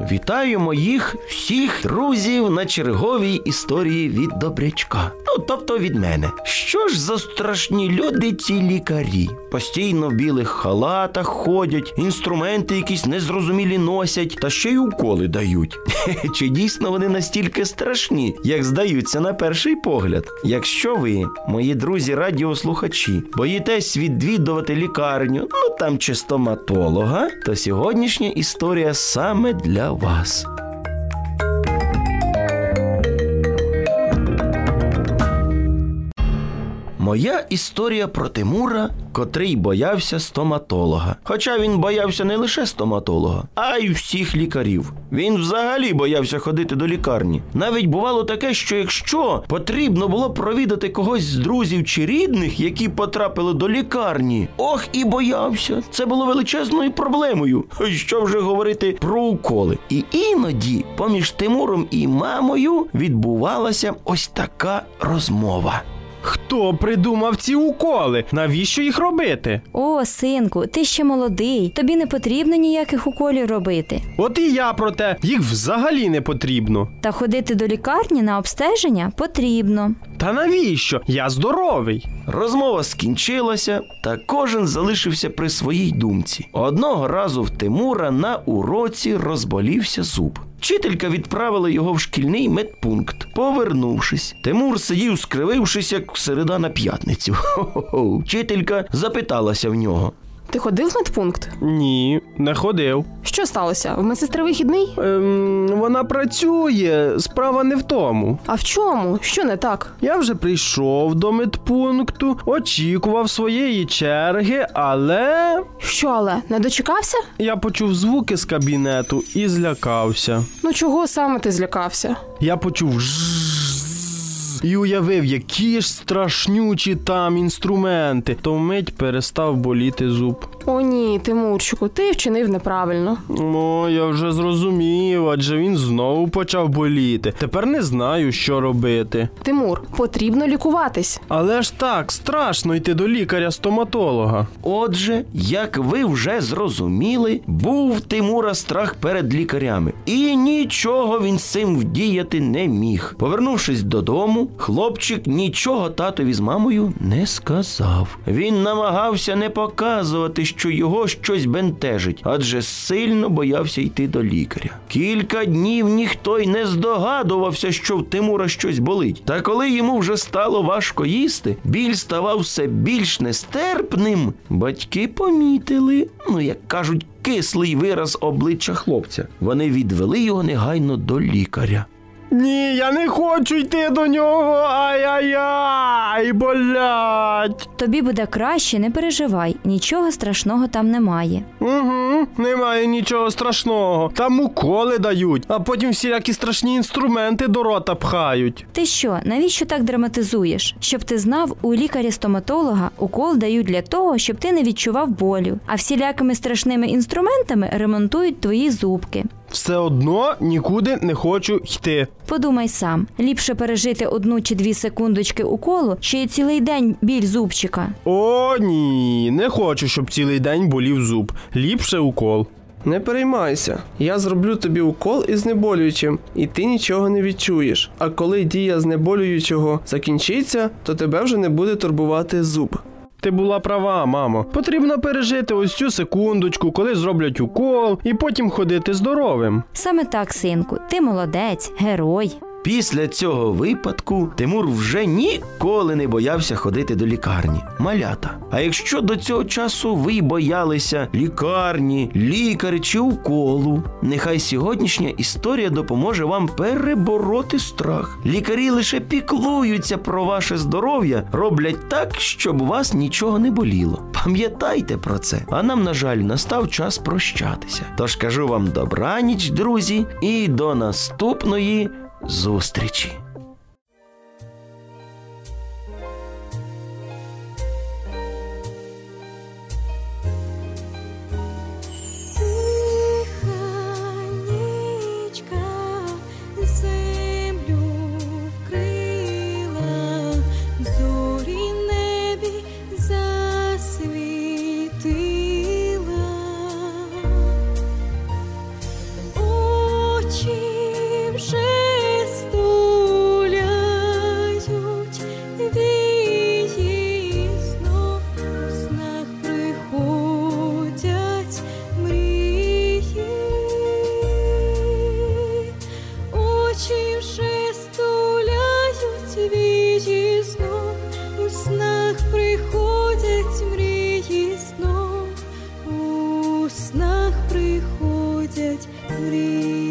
Вітаю моїх всіх друзів на черговій історії від добрячка. Ну, тобто від мене. Що ж за страшні люди ці лікарі? Постійно в білих халатах ходять, інструменти якісь незрозумілі носять, та ще й уколи дають. Чи дійсно вони настільки страшні, як здаються на перший погляд? Якщо ви, мої друзі радіослухачі, боїтесь відвідувати лікарню, ну там чи стоматолога, то сьогоднішня історія саме для вас. Моя історія про Тимура, котрий боявся стоматолога. Хоча він боявся не лише стоматолога, а й всіх лікарів. Він взагалі боявся ходити до лікарні. Навіть бувало таке, що якщо потрібно було провідати когось з друзів чи рідних, які потрапили до лікарні, ох і боявся. Це було величезною проблемою. Що вже говорити про уколи. І іноді поміж Тимуром і мамою відбувалася ось така розмова. Хто придумав ці уколи? Навіщо їх робити? О, синку, ти ще молодий. Тобі не потрібно ніяких уколів робити. От і я про те, їх взагалі не потрібно. Та ходити до лікарні на обстеження потрібно. Та навіщо? Я здоровий. Розмова скінчилася, та кожен залишився при своїй думці. Одного разу в Тимура на уроці розболівся зуб. Вчителька відправила його в шкільний медпункт. Повернувшись, Тимур сидів, скривившись, як середа на п'ятницю. Хо-хо-хо. Вчителька запиталася в нього. Ти ходив в медпункт? Ні, не ходив. Що сталося? В медсестри вихідний? Ем, вона працює, справа не в тому. А в чому? Що не так? Я вже прийшов до медпункту, очікував своєї черги, але Що, але не дочекався? я почув звуки з кабінету і злякався. Ну чого саме ти злякався? Я почув «жзз» і уявив, які ж страшнючі там інструменти. То вмить перестав боліти зуб. О, ні, Тимурчику, ти вчинив неправильно. О, я вже зрозумів, адже він знову почав боліти. Тепер не знаю, що робити. Тимур, потрібно лікуватись. Але ж так, страшно йти до лікаря-стоматолога. Отже, як ви вже зрозуміли, був Тимура страх перед лікарями, і нічого він з цим вдіяти не міг. Повернувшись додому, хлопчик нічого татові з мамою не сказав. Він намагався не показувати, що його щось бентежить, адже сильно боявся йти до лікаря. Кілька днів ніхто й не здогадувався, що в Тимура щось болить. Та коли йому вже стало важко їсти, біль ставав все більш нестерпним. Батьки помітили, ну як кажуть, кислий вираз обличчя хлопця. Вони відвели його негайно до лікаря. Ні, я не хочу йти до нього. Ай-яй-яй, болять. Тобі буде краще, не переживай, нічого страшного там немає. Угу, немає нічого страшного. Там уколи дають, а потім всілякі страшні інструменти до рота пхають. Ти що, навіщо так драматизуєш? Щоб ти знав, у лікаря-стоматолога укол дають для того, щоб ти не відчував болю, а всілякими страшними інструментами ремонтують твої зубки. Все одно нікуди не хочу йти. Подумай сам, ліпше пережити одну чи дві секундочки уколу, чи й цілий день біль зубчика. О, ні, не хочу, щоб цілий день болів зуб. Ліпше укол. Не переймайся, я зроблю тобі укол із знеболюючим, і ти нічого не відчуєш. А коли дія знеболюючого закінчиться, то тебе вже не буде турбувати зуб. Ти була права, мамо. Потрібно пережити ось цю секундочку, коли зроблять укол, і потім ходити здоровим. Саме так, синку, ти молодець, герой. Після цього випадку Тимур вже ніколи не боявся ходити до лікарні. Малята. А якщо до цього часу ви боялися лікарні, лікаря чи уколу, нехай сьогоднішня історія допоможе вам перебороти страх. Лікарі лише піклуються про ваше здоров'я, роблять так, щоб вас нічого не боліло. Пам'ятайте про це. А нам, на жаль, настав час прощатися. Тож кажу вам добраніч, друзі, і до наступної зустрічі. Гріхи.